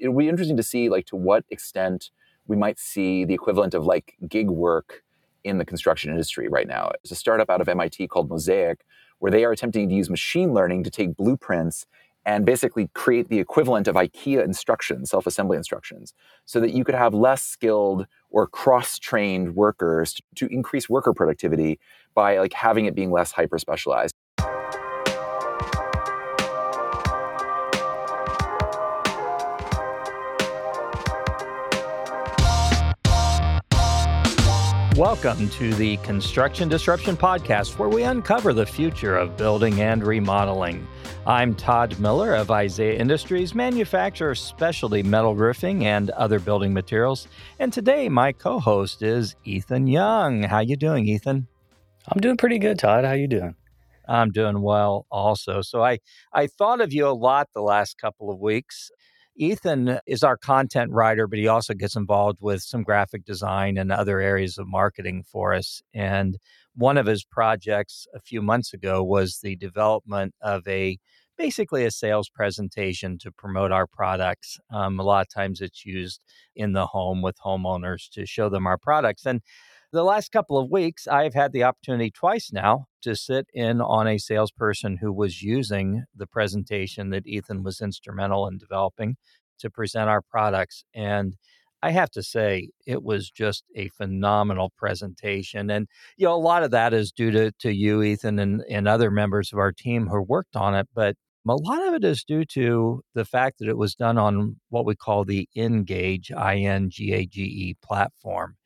it'll be interesting to see like to what extent we might see the equivalent of like gig work in the construction industry right now. There's a startup out of MIT called Mosaic where they are attempting to use machine learning to take blueprints and basically create the equivalent of IKEA instructions, self assembly instructions, so that you could have less skilled or cross trained workers to increase worker productivity by like having it being less hyper specialized. Welcome to the Construction Disruption Podcast, where we uncover the future of building and remodeling. I'm Todd Miller of Isaiah Industries, manufacturer of specialty metal roofing and other building materials. And today, my co-host is Ethan Young. How you doing, Ethan? I'm doing pretty good, Todd. How you doing? I'm doing well also. So I I thought of you a lot the last couple of weeks. Ethan is our content writer, but he also gets involved with some graphic design and other areas of marketing for us. And one of his projects a few months ago was the development of a basically a sales presentation to promote our products. Um, a lot of times it's used in the home with homeowners to show them our products. And the last couple of weeks, I've had the opportunity twice now to sit in on a salesperson who was using the presentation that Ethan was instrumental in developing to present our products. And I have to say, it was just a phenomenal presentation. And, you know, a lot of that is due to, to you, Ethan, and, and other members of our team who worked on it. But a lot of it is due to the fact that it was done on what we call the Ingage, I N G A G E platform.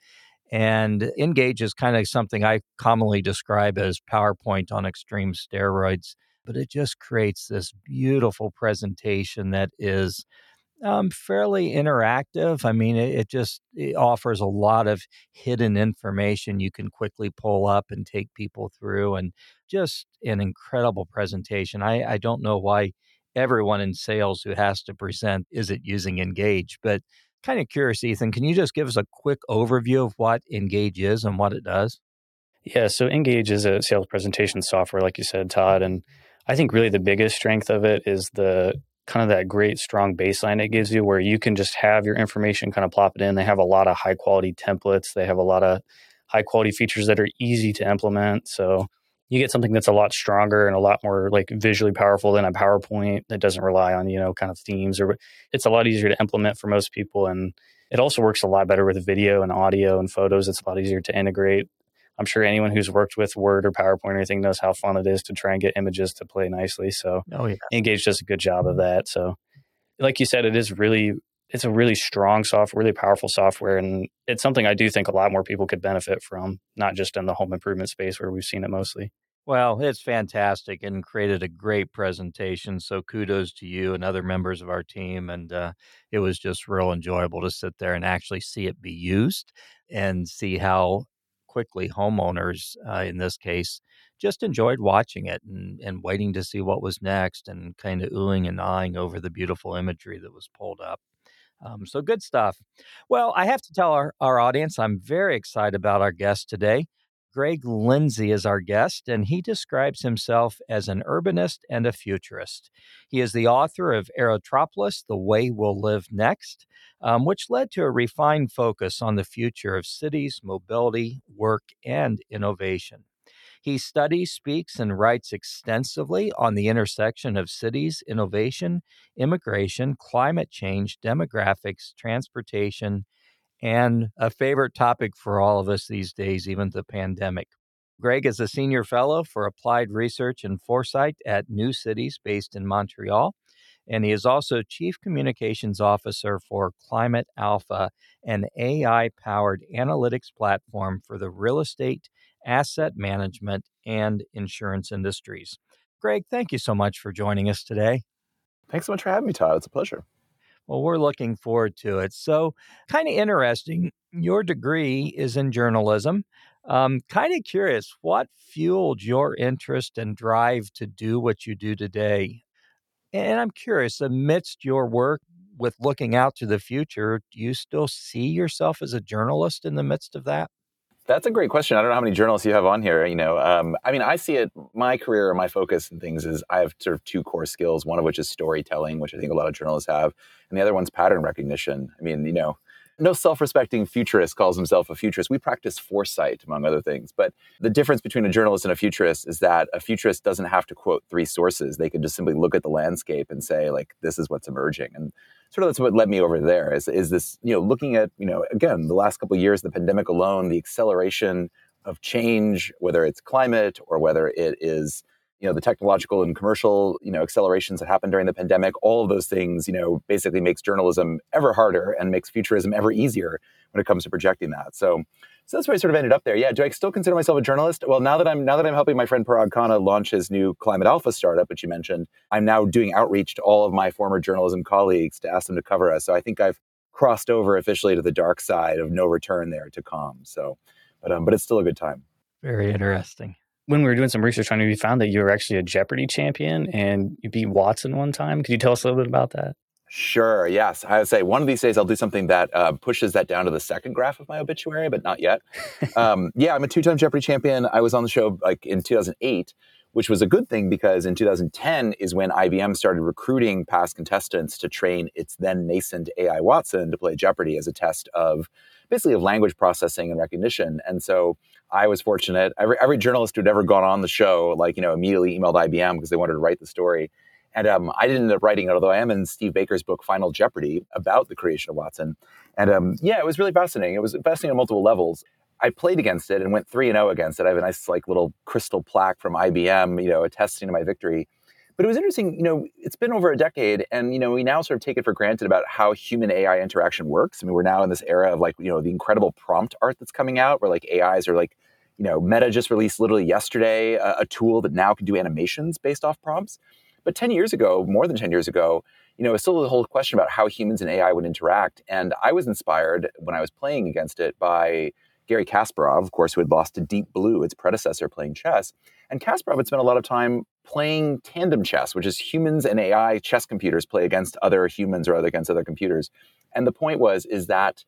And Ingage is kind of something I commonly describe as PowerPoint on extreme steroids, but it just creates this beautiful presentation that is um, fairly interactive. I mean, it, it just it offers a lot of hidden information you can quickly pull up and take people through, and just an incredible presentation. I, I don't know why everyone in sales who has to present isn't using Ingage, but kind of curious, Ethan, can you just give us a quick overview of what Ingage is and what it does? Yeah, so Ingage is a sales presentation software, like you said, Todd. And I think really the biggest strength of it is the kind of that great strong baseline it gives you where you can just have your information kind of plop it in. They have a lot of high quality templates, they have a lot of high quality features that are easy to implement. So you get something that's a lot stronger and a lot more like visually powerful than a PowerPoint that doesn't rely on, you know, kind of themes or it's a lot easier to implement for most people. And it also works a lot better with video and audio and photos. It's a lot easier to integrate. I'm sure anyone who's worked with Word or PowerPoint or anything knows how fun it is to try and get images to play nicely. So oh, yeah. Ingage does a good job of that. So like you said, it is really it's a really strong software, really powerful software, and it's something I do think a lot more people could benefit from, not just in the home improvement space where we've seen it mostly. Well, it's fantastic and created a great presentation. So kudos to you and other members of our team. And uh, it was just real enjoyable to sit there and actually see it be used and see how quickly homeowners, uh, in this case, just enjoyed watching it and, and waiting to see what was next and kind of oohing and eyeing over the beautiful imagery that was pulled up. Um, so good stuff. Well, I have to tell our, our audience I'm very excited about our guest today. Greg Lindsay is our guest, and he describes himself as an urbanist and a futurist. He is the author of Aerotropolis The Way We'll Live Next, um, which led to a refined focus on the future of cities, mobility, work, and innovation. He studies, speaks, and writes extensively on the intersection of cities, innovation, immigration, climate change, demographics, transportation, and a favorite topic for all of us these days, even the pandemic. Greg is a senior fellow for applied research and foresight at New Cities based in Montreal. And he is also chief communications officer for Climate Alpha, an AI powered analytics platform for the real estate, asset management, and insurance industries. Greg, thank you so much for joining us today. Thanks so much for having me, Todd. It's a pleasure. Well, we're looking forward to it. So, kind of interesting. Your degree is in journalism. Um, kind of curious, what fueled your interest and drive to do what you do today? And I'm curious, amidst your work with looking out to the future, do you still see yourself as a journalist in the midst of that? That's a great question. I don't know how many journalists you have on here. You know, um, I mean, I see it. My career, my focus and things is I have sort of two core skills. One of which is storytelling, which I think a lot of journalists have, and the other one's pattern recognition. I mean, you know, no self-respecting futurist calls himself a futurist. We practice foresight, among other things. But the difference between a journalist and a futurist is that a futurist doesn't have to quote three sources. They can just simply look at the landscape and say, like, this is what's emerging. And sort of that's what led me over there is, is this, you know, looking at, you know, again, the last couple of years, the pandemic alone, the acceleration of change, whether it's climate or whether it is, you know, the technological and commercial, you know, accelerations that happened during the pandemic, all of those things, you know, basically makes journalism ever harder and makes futurism ever easier when it comes to projecting that. So so that's where I sort of ended up there. Yeah, do I still consider myself a journalist? Well, now that I'm now that I'm helping my friend Parag Khanna launch his new Climate Alpha startup, which you mentioned, I'm now doing outreach to all of my former journalism colleagues to ask them to cover us. So I think I've crossed over officially to the dark side of no return there to calm. So, but um, but it's still a good time. Very interesting. When we were doing some research on you, we found that you were actually a Jeopardy champion and you beat Watson one time. Could you tell us a little bit about that? Sure. Yes, I would say one of these days I'll do something that uh, pushes that down to the second graph of my obituary, but not yet. um, yeah, I'm a two-time Jeopardy champion. I was on the show like in 2008, which was a good thing because in 2010 is when IBM started recruiting past contestants to train its then nascent AI Watson to play Jeopardy as a test of basically of language processing and recognition. And so I was fortunate. Every, every journalist who'd ever gone on the show, like you know, immediately emailed IBM because they wanted to write the story. And um, I didn't end up writing it, although I am in Steve Baker's book, Final Jeopardy, about the creation of Watson. And um, yeah, it was really fascinating. It was fascinating on multiple levels. I played against it and went 3 and 0 against it. I have a nice, like, little crystal plaque from IBM, you know, attesting to my victory. But it was interesting, you know, it's been over a decade, and, you know, we now sort of take it for granted about how human AI interaction works. I mean, we're now in this era of, like, you know, the incredible prompt art that's coming out where, like, AIs are, like, you know, Meta just released literally yesterday a, a tool that now can do animations based off prompts. But 10 years ago, more than 10 years ago, you know, it's still the whole question about how humans and AI would interact. And I was inspired when I was playing against it by Garry Kasparov, of course, who had lost to Deep Blue, its predecessor, playing chess. And Kasparov had spent a lot of time playing tandem chess, which is humans and AI chess computers play against other humans or against other computers. And the point was is that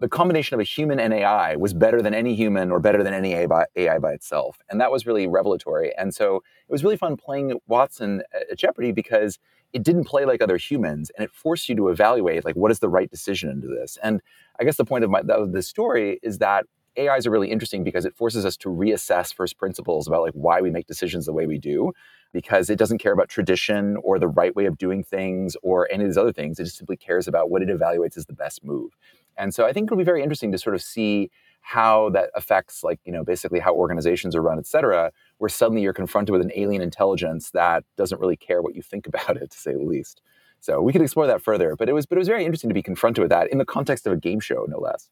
the combination of a human and AI was better than any human or better than any AI by, AI by itself. And that was really revelatory. And so it was really fun playing Watson at Jeopardy because it didn't play like other humans and it forced you to evaluate like what is the right decision into this. And I guess the point of, my, of the story is that AIs are really interesting because it forces us to reassess first principles about like why we make decisions the way we do because it doesn't care about tradition or the right way of doing things or any of these other things. It just simply cares about what it evaluates as the best move. And so I think it'll be very interesting to sort of see how that affects like you know basically how organizations are run et cetera where suddenly you're confronted with an alien intelligence that doesn't really care what you think about it to say the least so we could explore that further but it was but it was very interesting to be confronted with that in the context of a game show no less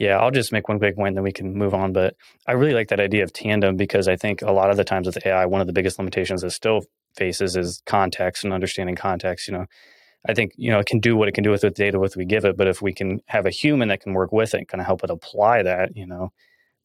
yeah, I'll just make one quick point, then we can move on. But I really like that idea of tandem because I think a lot of the times with AI, one of the biggest limitations it still faces is context and understanding context. You know, I think you know it can do what it can do with the data with we give it, but if we can have a human that can work with it, and kind of help it apply that, you know,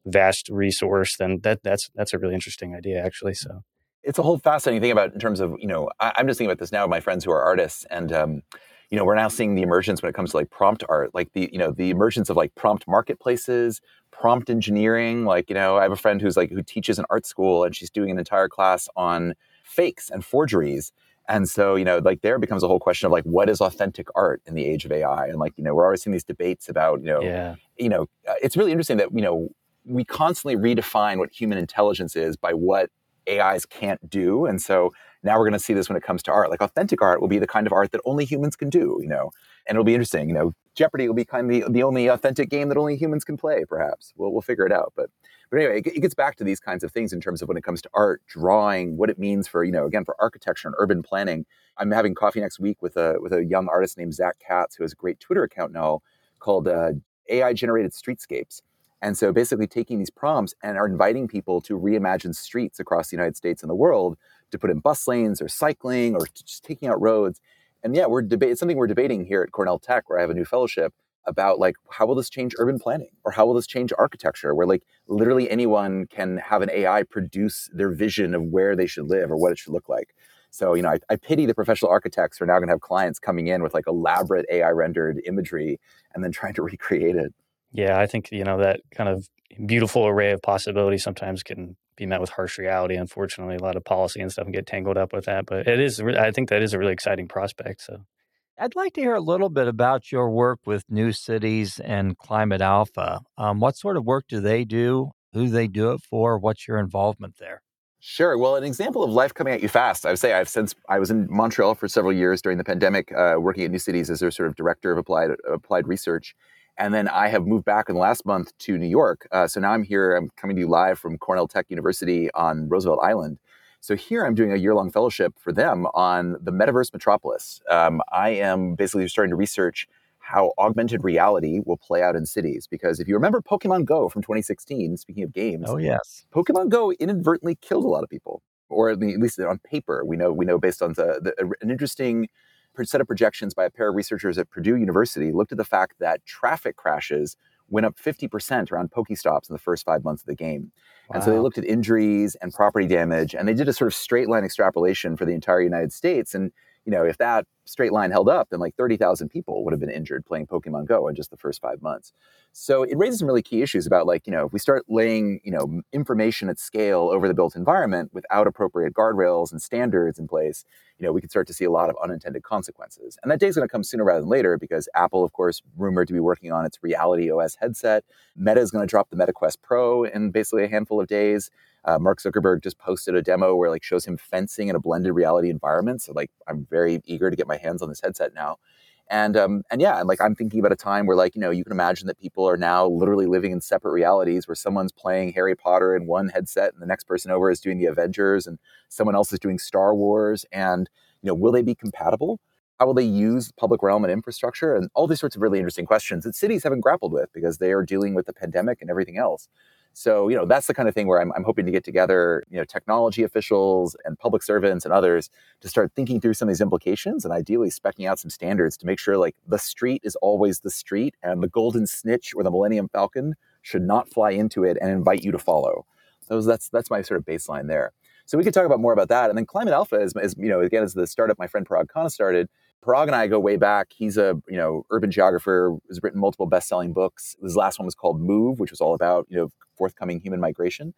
vast resource, then that that's that's a really interesting idea actually. So it's a whole fascinating thing about in terms of you know I, am just thinking about this now with my friends who are artists and. Um, you know, we're now seeing the emergence when it comes to like prompt art, like the, you know, the emergence of like prompt marketplaces, prompt engineering. Like, you know, I have a friend who's like, who teaches an art school and she's doing an entire class on fakes and forgeries. And so, you know, like there becomes a whole question of like, what is authentic art in the age of AI? And like, you know, we're always seeing these debates about, you know, yeah. you know, uh, it's really interesting that, you know, we constantly redefine what human intelligence is by what AIs can't do. And so now we're going to see this when it comes to art. Like authentic art will be the kind of art that only humans can do, you know, and it'll be interesting. You know, Jeopardy will be kind of the, the only authentic game that only humans can play, perhaps. We'll, we'll figure it out. But, but anyway, it, it gets back to these kinds of things in terms of when it comes to art, drawing, what it means for, you know, again, for architecture and urban planning. I'm having coffee next week with a, with a young artist named Zach Katz, who has a great Twitter account now called uh, AI Generated Streetscapes. And so basically taking these prompts and are inviting people to reimagine streets across the United States and the world to put in bus lanes or cycling or just taking out roads. And yeah, we're debate it's something we're debating here at Cornell Tech, where I have a new fellowship about like how will this change urban planning or how will this change architecture where like literally anyone can have an AI produce their vision of where they should live or what it should look like. So, you know, I, I pity the professional architects who are now going to have clients coming in with like elaborate AI rendered imagery and then trying to recreate it. Yeah, I think you know that kind of beautiful array of possibilities sometimes can be met with harsh reality. Unfortunately, a lot of policy and stuff can get tangled up with that. But it is, I think that is a really exciting prospect. So, I'd like to hear a little bit about your work with New Cities and Climate Alpha. Um, what sort of work do they do? Who do they do it for? What's your involvement there? Sure. Well, an example of life coming at you fast. I would say I've since I was in Montreal for several years during the pandemic, uh, working at New Cities as their sort of director of applied applied research. And then I have moved back in the last month to New York. Uh, so now I'm here. I'm coming to you live from Cornell Tech University on Roosevelt Island. So here I'm doing a year long fellowship for them on the metaverse metropolis. Um, I am basically starting to research how augmented reality will play out in cities. Because if you remember Pokemon Go from 2016, speaking of games, oh yes, Pokemon Go inadvertently killed a lot of people, or at least on paper. We know we know based on the, the an interesting set of projections by a pair of researchers at Purdue University looked at the fact that traffic crashes went up 50% around Pokestops in the first five months of the game. Wow. And so they looked at injuries and property damage, and they did a sort of straight line extrapolation for the entire United States. And you know, if that straight line held up, then like 30,000 people would have been injured playing Pokemon Go in just the first five months. So it raises some really key issues about like, you know, if we start laying, you know, information at scale over the built environment without appropriate guardrails and standards in place, you know, we could start to see a lot of unintended consequences. And that day is going to come sooner rather than later because Apple, of course, rumored to be working on its Reality OS headset. Meta is going to drop the Meta Quest Pro in basically a handful of days. Uh, Mark Zuckerberg just posted a demo where like shows him fencing in a blended reality environment. So like I'm very eager to get my hands on this headset now. And um, and yeah, and like I'm thinking about a time where like you know you can imagine that people are now literally living in separate realities where someone's playing Harry Potter in one headset and the next person over is doing the Avengers and someone else is doing Star Wars. And you know, will they be compatible? How will they use public realm and infrastructure? And all these sorts of really interesting questions that cities haven't grappled with because they are dealing with the pandemic and everything else. So, you know, that's the kind of thing where I'm, I'm, hoping to get together, you know, technology officials and public servants and others to start thinking through some of these implications and ideally specking out some standards to make sure like the street is always the street and the golden snitch or the Millennium Falcon should not fly into it and invite you to follow. So that's that's my sort of baseline there. So we could talk about more about that. And then Climate Alpha is, is you know, again, is the startup my friend Parag Khanna started. Parag and I go way back. He's a, you know, urban geographer, has written multiple best-selling books. His last one was called Move, which was all about, you know, forthcoming human migration.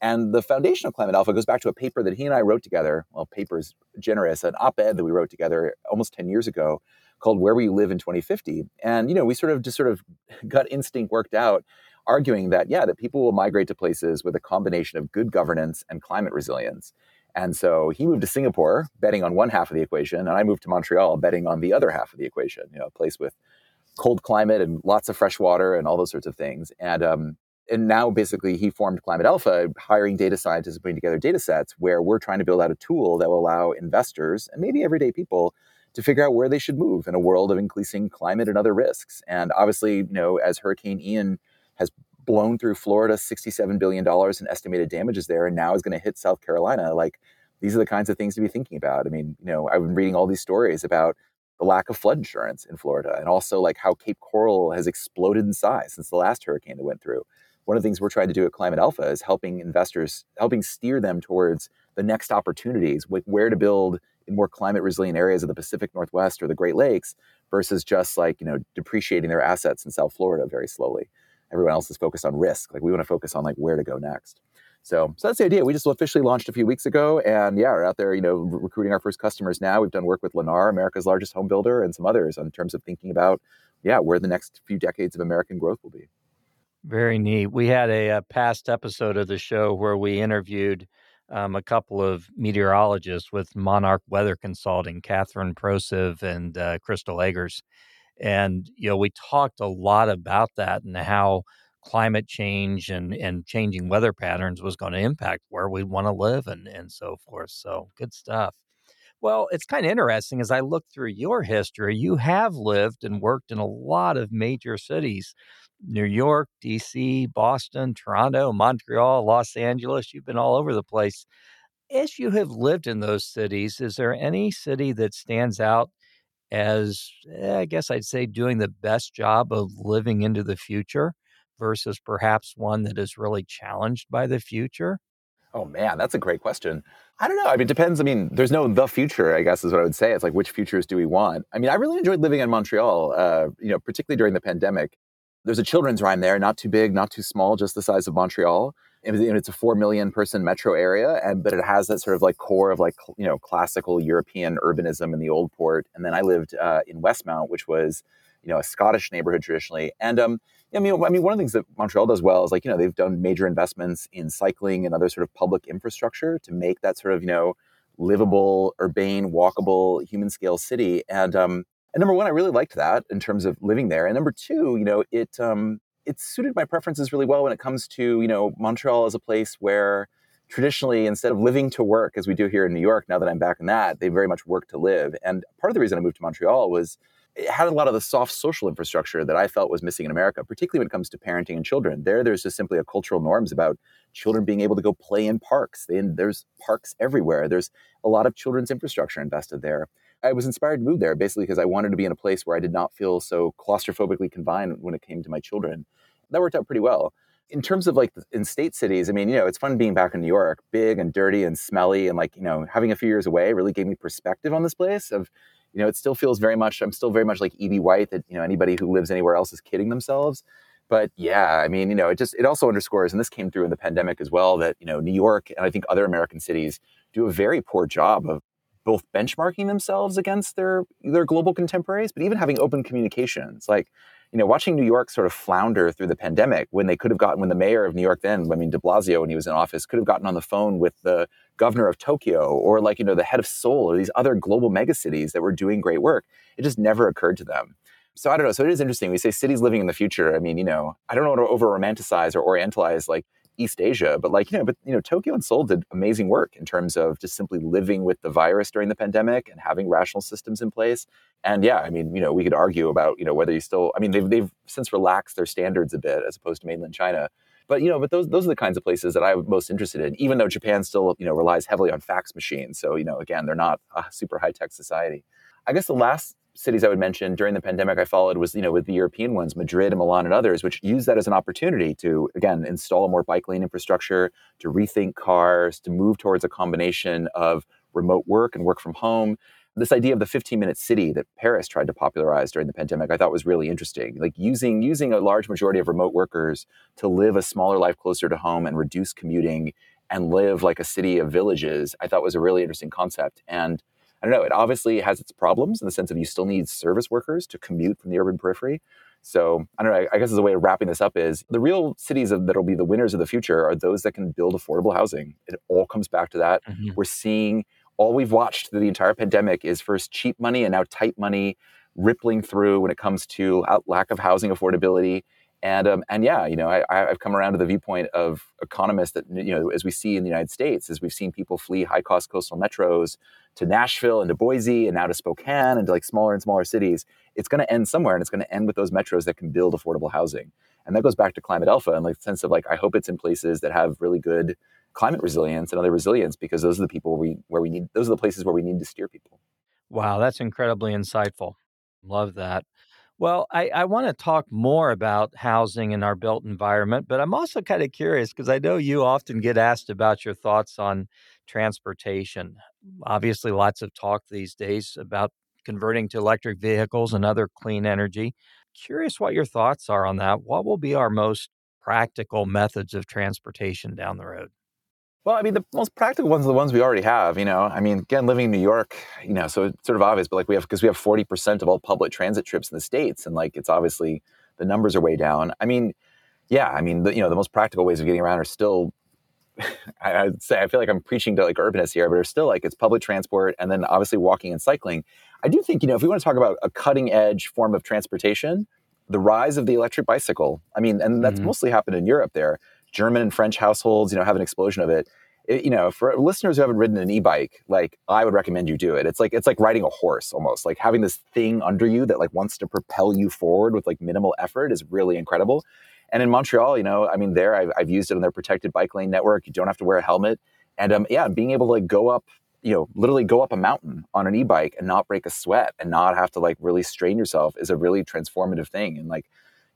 And the foundation of Climate Alpha goes back to a paper that he and I wrote together. Well, paper is generous, an op-ed that we wrote together almost 10 years ago called Where Will You Live in 2050? And, you know, we sort of just sort of gut instinct worked out arguing that, yeah, that people will migrate to places with a combination of good governance and climate resilience. And so he moved to Singapore, betting on one half of the equation, and I moved to Montreal, betting on the other half of the equation. You know, a place with cold climate and lots of fresh water and all those sorts of things. And um, and now basically he formed Climate Alpha, hiring data scientists and putting together data sets where we're trying to build out a tool that will allow investors and maybe everyday people to figure out where they should move in a world of increasing climate and other risks. And obviously, you know, as Hurricane Ian has blown through Florida, $67 billion in estimated damages there, and now is going to hit South Carolina. Like, these are the kinds of things to be thinking about. I mean, you know, I've been reading all these stories about the lack of flood insurance in Florida and also like how Cape Coral has exploded in size since the last hurricane that went through. One of the things we're trying to do at Climate Alpha is helping investors, helping steer them towards the next opportunities, with where to build in more climate resilient areas of the Pacific Northwest or the Great Lakes versus just like, you know, depreciating their assets in South Florida very slowly everyone else is focused on risk. Like we want to focus on like where to go next. So, so that's the idea. We just officially launched a few weeks ago, and yeah, we're out there, you know, recruiting our first customers now. We've done work with Lennar, America's largest home builder, and some others in terms of thinking about, yeah, where the next few decades of American growth will be. Very neat. We had a, a past episode of the show where we interviewed um, a couple of meteorologists with Monarch Weather Consulting, Catherine Prosiv and uh, Crystal Eggers. And, you know, we talked a lot about that and how climate change and, and changing weather patterns was going to impact where we want to live and, and so forth. So good stuff. Well, it's kind of interesting as I look through your history, you have lived and worked in a lot of major cities New York, DC, Boston, Toronto, Montreal, Los Angeles. You've been all over the place. As you have lived in those cities, is there any city that stands out as eh, I guess I'd say doing the best job of living into the future versus perhaps one that is really challenged by the future? Oh man, that's a great question. I don't know. I mean, it depends. I mean, there's no the future. I guess is what I would say. It's like which futures do we want? I mean, I really enjoyed living in Montreal. Uh, you know, particularly during the pandemic. There's a children's rhyme there, not too big, not too small, just the size of Montreal. It's a four million person metro area, and but it has that sort of like core of like you know classical European urbanism in the old port. And then I lived uh, in Westmount, which was you know a Scottish neighborhood traditionally. And um, I mean, I mean, one of the things that Montreal does well is like you know they've done major investments in cycling and other sort of public infrastructure to make that sort of you know livable, urbane, walkable, human scale city. And um, and number one, I really liked that in terms of living there. And number two, you know, it um, it suited my preferences really well when it comes to you know Montreal as a place where traditionally instead of living to work as we do here in New York. Now that I'm back in that, they very much work to live. And part of the reason I moved to Montreal was it had a lot of the soft social infrastructure that I felt was missing in America, particularly when it comes to parenting and children. There, there's just simply a cultural norms about children being able to go play in parks. They, there's parks everywhere. There's a lot of children's infrastructure invested there. I was inspired to move there basically because I wanted to be in a place where I did not feel so claustrophobically confined when it came to my children. That worked out pretty well. In terms of like in state cities, I mean, you know, it's fun being back in New York, big and dirty and smelly, and like, you know, having a few years away really gave me perspective on this place of, you know, it still feels very much, I'm still very much like E.B. White that, you know, anybody who lives anywhere else is kidding themselves. But yeah, I mean, you know, it just, it also underscores, and this came through in the pandemic as well, that, you know, New York and I think other American cities do a very poor job of both benchmarking themselves against their their global contemporaries, but even having open communications. Like, you know, watching New York sort of flounder through the pandemic when they could have gotten when the mayor of New York then, I mean De Blasio when he was in office, could have gotten on the phone with the governor of Tokyo or like, you know, the head of Seoul or these other global megacities that were doing great work. It just never occurred to them. So I don't know. So it is interesting. We say cities living in the future. I mean, you know, I don't know how to over romanticize or orientalize like East Asia, but like, you know, but you know, Tokyo and Seoul did amazing work in terms of just simply living with the virus during the pandemic and having rational systems in place. And yeah, I mean, you know, we could argue about, you know, whether you still I mean, they've they've since relaxed their standards a bit as opposed to mainland China. But you know, but those those are the kinds of places that I'm most interested in, even though Japan still, you know, relies heavily on fax machines. So, you know, again, they're not a super high-tech society. I guess the last cities I would mention during the pandemic I followed was, you know, with the European ones, Madrid and Milan and others, which use that as an opportunity to, again, install more bike lane infrastructure, to rethink cars, to move towards a combination of remote work and work from home. This idea of the 15 minute city that Paris tried to popularize during the pandemic, I thought was really interesting. Like using using a large majority of remote workers to live a smaller life closer to home and reduce commuting and live like a city of villages, I thought was a really interesting concept. And I don't know. It obviously has its problems in the sense of you still need service workers to commute from the urban periphery. So I don't know. I guess as a way of wrapping this up is the real cities that'll be the winners of the future are those that can build affordable housing. It all comes back to that. Mm-hmm. We're seeing all we've watched through the entire pandemic is first cheap money and now tight money rippling through when it comes to lack of housing affordability and um, and yeah, you know, I, I've come around to the viewpoint of economists that you know, as we see in the United States, as we've seen people flee high cost coastal metros to Nashville and to Boise and now to Spokane and to like smaller and smaller cities, it's going to end somewhere, and it's going to end with those metros that can build affordable housing. And that goes back to climate alpha and like the sense of like I hope it's in places that have really good climate resilience and other resilience because those are the people we where we need those are the places where we need to steer people. Wow, that's incredibly insightful. Love that. Well, I, I want to talk more about housing in our built environment, but I'm also kind of curious because I know you often get asked about your thoughts on transportation. Obviously, lots of talk these days about converting to electric vehicles and other clean energy. Curious what your thoughts are on that. What will be our most practical methods of transportation down the road? Well, I mean, the most practical ones are the ones we already have. You know, I mean, again, living in New York, you know, so it's sort of obvious, but like we have because we have forty percent of all public transit trips in the states, and like it's obviously the numbers are way down. I mean, yeah, I mean, the, you know, the most practical ways of getting around are still. I, would say I feel like I'm preaching to like urbanists here, but it's still like it's public transport, and then obviously walking and cycling. I do think you know if we want to talk about a cutting edge form of transportation, the rise of the electric bicycle. I mean, and that's mm-hmm. mostly happened in Europe there. German and French households, you know, have an explosion of it. it. You know, for listeners who haven't ridden an e-bike, like I would recommend you do it. It's like it's like riding a horse almost. Like having this thing under you that like wants to propel you forward with like minimal effort is really incredible. And in Montreal, you know, I mean, there I've, I've used it on their protected bike lane network. You don't have to wear a helmet, and um, yeah, being able to like go up you know, literally go up a mountain on an e-bike and not break a sweat and not have to like really strain yourself is a really transformative thing. And like,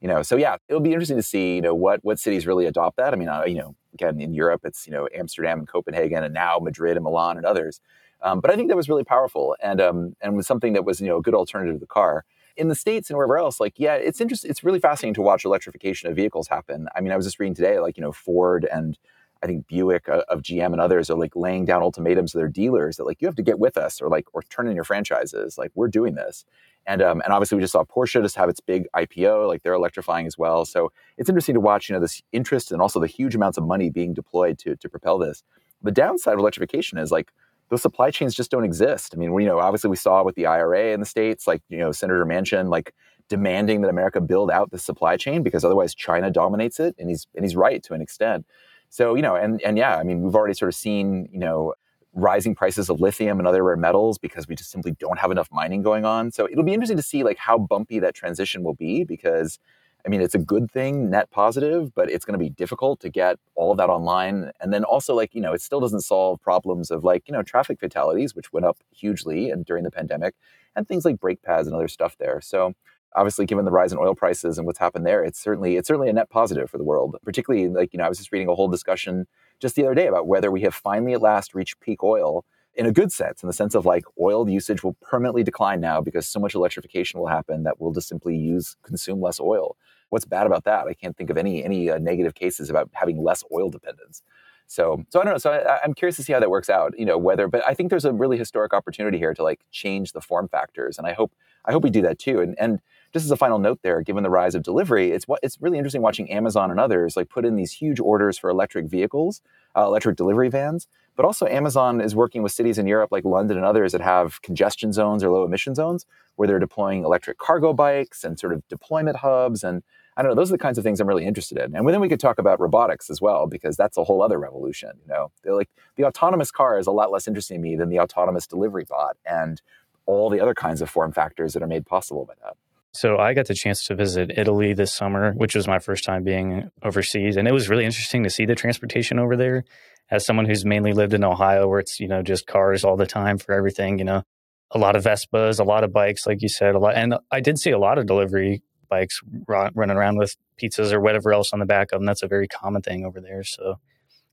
you know, so yeah, it'll be interesting to see, you know, what what cities really adopt that. I mean, uh, you know, again in Europe, it's you know Amsterdam and Copenhagen, and now Madrid and Milan and others. Um, but I think that was really powerful, and um, and was something that was you know a good alternative to the car. in the states and wherever else, like yeah, it's interesting. It's really fascinating to watch electrification of vehicles happen. I mean, I was just reading today, like you know, Ford and I think Buick uh, of GM and others are like laying down ultimatums to their dealers that like you have to get with us or like or turn in your franchises. Like we're doing this, and um, and obviously we just saw Porsche just have its big IPO, like they're electrifying as well. So it's interesting to watch, you know, this interest and also the huge amounts of money being deployed to to propel this. The downside of electrification is like those supply chains just don't exist. I mean, we, you know, obviously we saw with the IRA in the states, like you know, Senator Manchin, like demanding that America build out the supply chain because otherwise China dominates it, and he's and he's right to an extent. So you know, and and yeah, I mean, we've already sort of seen you know rising prices of lithium and other rare metals because we just simply don't have enough mining going on. So it'll be interesting to see like how bumpy that transition will be because I mean, it's a good thing, net positive, but it's going to be difficult to get all of that online. And then also, like, you know, it still doesn't solve problems of like, you know, traffic fatalities, which went up hugely and during the pandemic, and things like brake pads and other stuff there. So obviously, given the rise in oil prices and what's happened there, it's certainly it's certainly a net positive for the world. Particularly, like, you know, I was just reading a whole discussion just the other day about whether we have finally at last reached peak oil in a good sense, in the sense of like oil usage will permanently decline now because so much electrification will happen that we'll just simply use consume less oil what's bad about that? I can't think of any any uh, negative cases about having less oil dependence. So, so I don't know. So I, am curious to see how that works out. You know, whether, but I think there's a really historic opportunity here to like change the form factors, and I hope I hope we do that too. And and just as a final note, there, given the rise of delivery, it's what it's really interesting watching Amazon and others like put in these huge orders for electric vehicles, uh, electric delivery vans. But also, Amazon is working with cities in Europe like London and others that have congestion zones or low emission zones where they're deploying electric cargo bikes and sort of deployment hubs and I don't know. Those are the kinds of things I'm really interested in. And then we could talk about robotics as well, because that's a whole other revolution. You know, They're like the autonomous car is a lot less interesting to me than the autonomous delivery bot and all the other kinds of form factors that are made possible by that. So I got the chance to visit Italy this summer, which was my first time being overseas, and it was really interesting to see the transportation over there. As someone who's mainly lived in Ohio, where it's you know just cars all the time for everything, you know, a lot of Vespas, a lot of bikes, like you said, a lot, and I did see a lot of delivery bikes running around with pizzas or whatever else on the back of them. That's a very common thing over there. So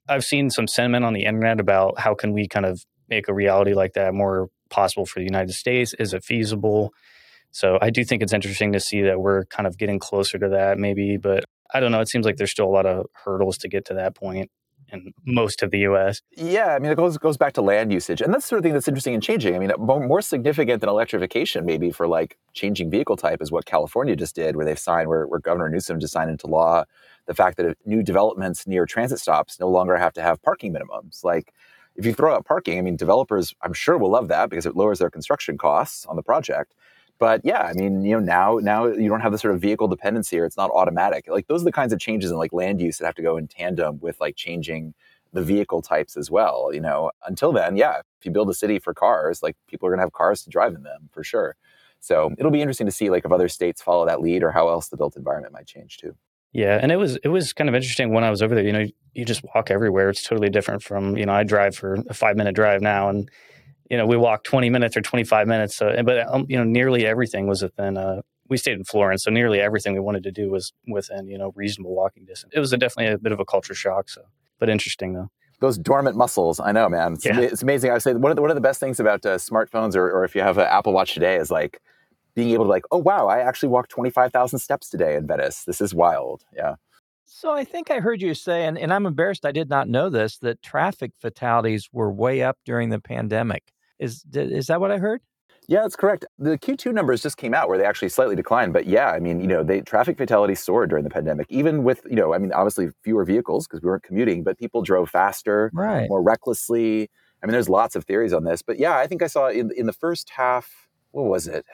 I've seen some sentiment on the internet about how can we kind of make a reality like that more possible for the United States? Is it feasible? So I do think it's interesting to see that we're kind of getting closer to that maybe, but I don't know. It seems like there's still a lot of hurdles to get to that point in most of the U.S. Yeah, I mean, it goes goes back to land usage, and that's the sort of thing that's interesting and changing. I mean, more significant than electrification, maybe for like changing vehicle type, is what California just did, where they've signed, where, where Governor Newsom just signed into law the fact that new developments near transit stops no longer have to have parking minimums. Like, if you throw out parking, I mean, developers, I'm sure, will love that because it lowers their construction costs on the project. But yeah, I mean, you know, now now you don't have the sort of vehicle dependency or it's not automatic. Like those are the kinds of changes in like land use that have to go in tandem with like changing the vehicle types as well. You know, until then, yeah, if you build a city for cars, like people are gonna have cars to drive in them for sure. So it'll be interesting to see like if other states follow that lead or how else the built environment might change too. Yeah, and it was it was kind of interesting when I was over there. You know, you just walk everywhere. It's totally different from you know I drive for a five minute drive now, and you know, we walked 20 minutes or 25 minutes. So, but, um, you know, nearly everything was within, uh, we stayed in Florence. So nearly everything we wanted to do was within, you know, reasonable walking distance. It was a, definitely a bit of a culture shock. So, but interesting though. Those dormant muscles, I know, man. It's, yeah. it's amazing. I would say one of the, one of the best things about uh, smartphones, or, or if you have an Apple Watch today, is like being able to like, oh wow, I actually walked twenty five thousand steps today in Venice. This is wild. Yeah. So I think I heard you say, and, and I'm embarrassed I did not know this, that traffic fatalities were way up during the pandemic. Is is that what I heard? Yeah, that's correct. The Q2 numbers just came out where they actually slightly declined, but yeah, I mean, you know, they traffic fatalities soared during the pandemic, even with, you know, I mean, obviously fewer vehicles because we weren't commuting, but people drove faster, right. more recklessly. I mean, there's lots of theories on this, but yeah, I think I saw in in the first half, what was it?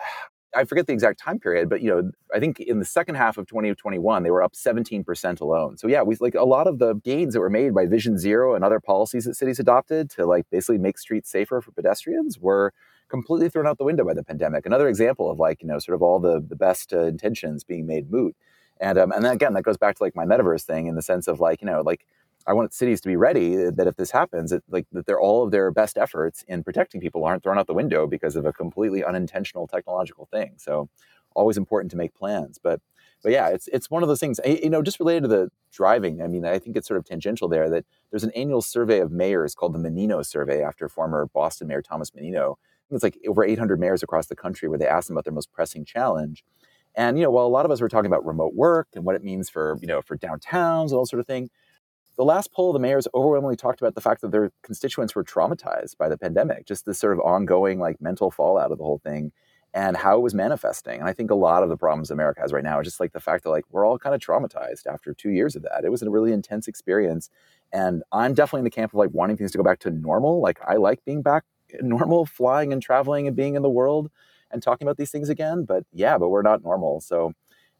I forget the exact time period, but you know, I think in the second half of 2021, they were up 17% alone. So yeah, we like a lot of the gains that were made by Vision Zero and other policies that cities adopted to like basically make streets safer for pedestrians were completely thrown out the window by the pandemic. Another example of like, you know, sort of all the the best uh, intentions being made moot. And um, and then again, that goes back to like my metaverse thing in the sense of like, you know, like I want cities to be ready that if this happens, it, like that they're all of their best efforts in protecting people aren't thrown out the window because of a completely unintentional technological thing. So always important to make plans. But but yeah, it's it's one of those things. You know, just related to the driving. I mean, I think it's sort of tangential there that there's an annual survey of mayors called the Menino Survey after former Boston Mayor Thomas Menino it's like over 800 mayors across the country where they asked them about their most pressing challenge. And you know, while a lot of us were talking about remote work and what it means for you know for downtowns and all sort of thing, the last poll the mayors overwhelmingly talked about the fact that their constituents were traumatized by the pandemic, just this sort of ongoing like mental fallout of the whole thing and how it was manifesting. And I think a lot of the problems America has right now are just like the fact that like we're all kind of traumatized after two years of that. It was a really intense experience. And I'm definitely in the camp of like wanting things to go back to normal. Like I like being back normal, flying and traveling and being in the world and talking about these things again. But yeah, but we're not normal. So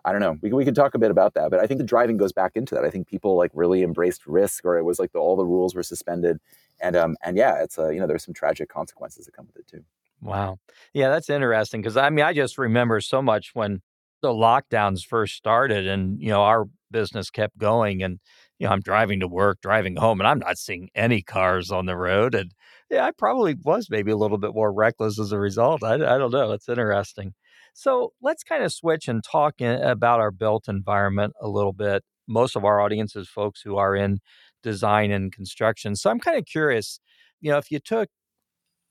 I don't know. We, we could talk a bit about that, but I think the driving goes back into that. I think people like really embraced risk, or it was like the, all the rules were suspended, and um and yeah, it's a you know there's some tragic consequences that come with it too. Wow, yeah, that's interesting because I mean I just remember so much when the lockdowns first started, and you know our business kept going, and you know I'm driving to work, driving home, and I'm not seeing any cars on the road, and yeah, I probably was maybe a little bit more reckless as a result. I, I don't know. It's interesting. So let's kind of switch and talk in, about our built environment a little bit. Most of our audience is folks who are in design and construction. So I'm kind of curious, you know, if you took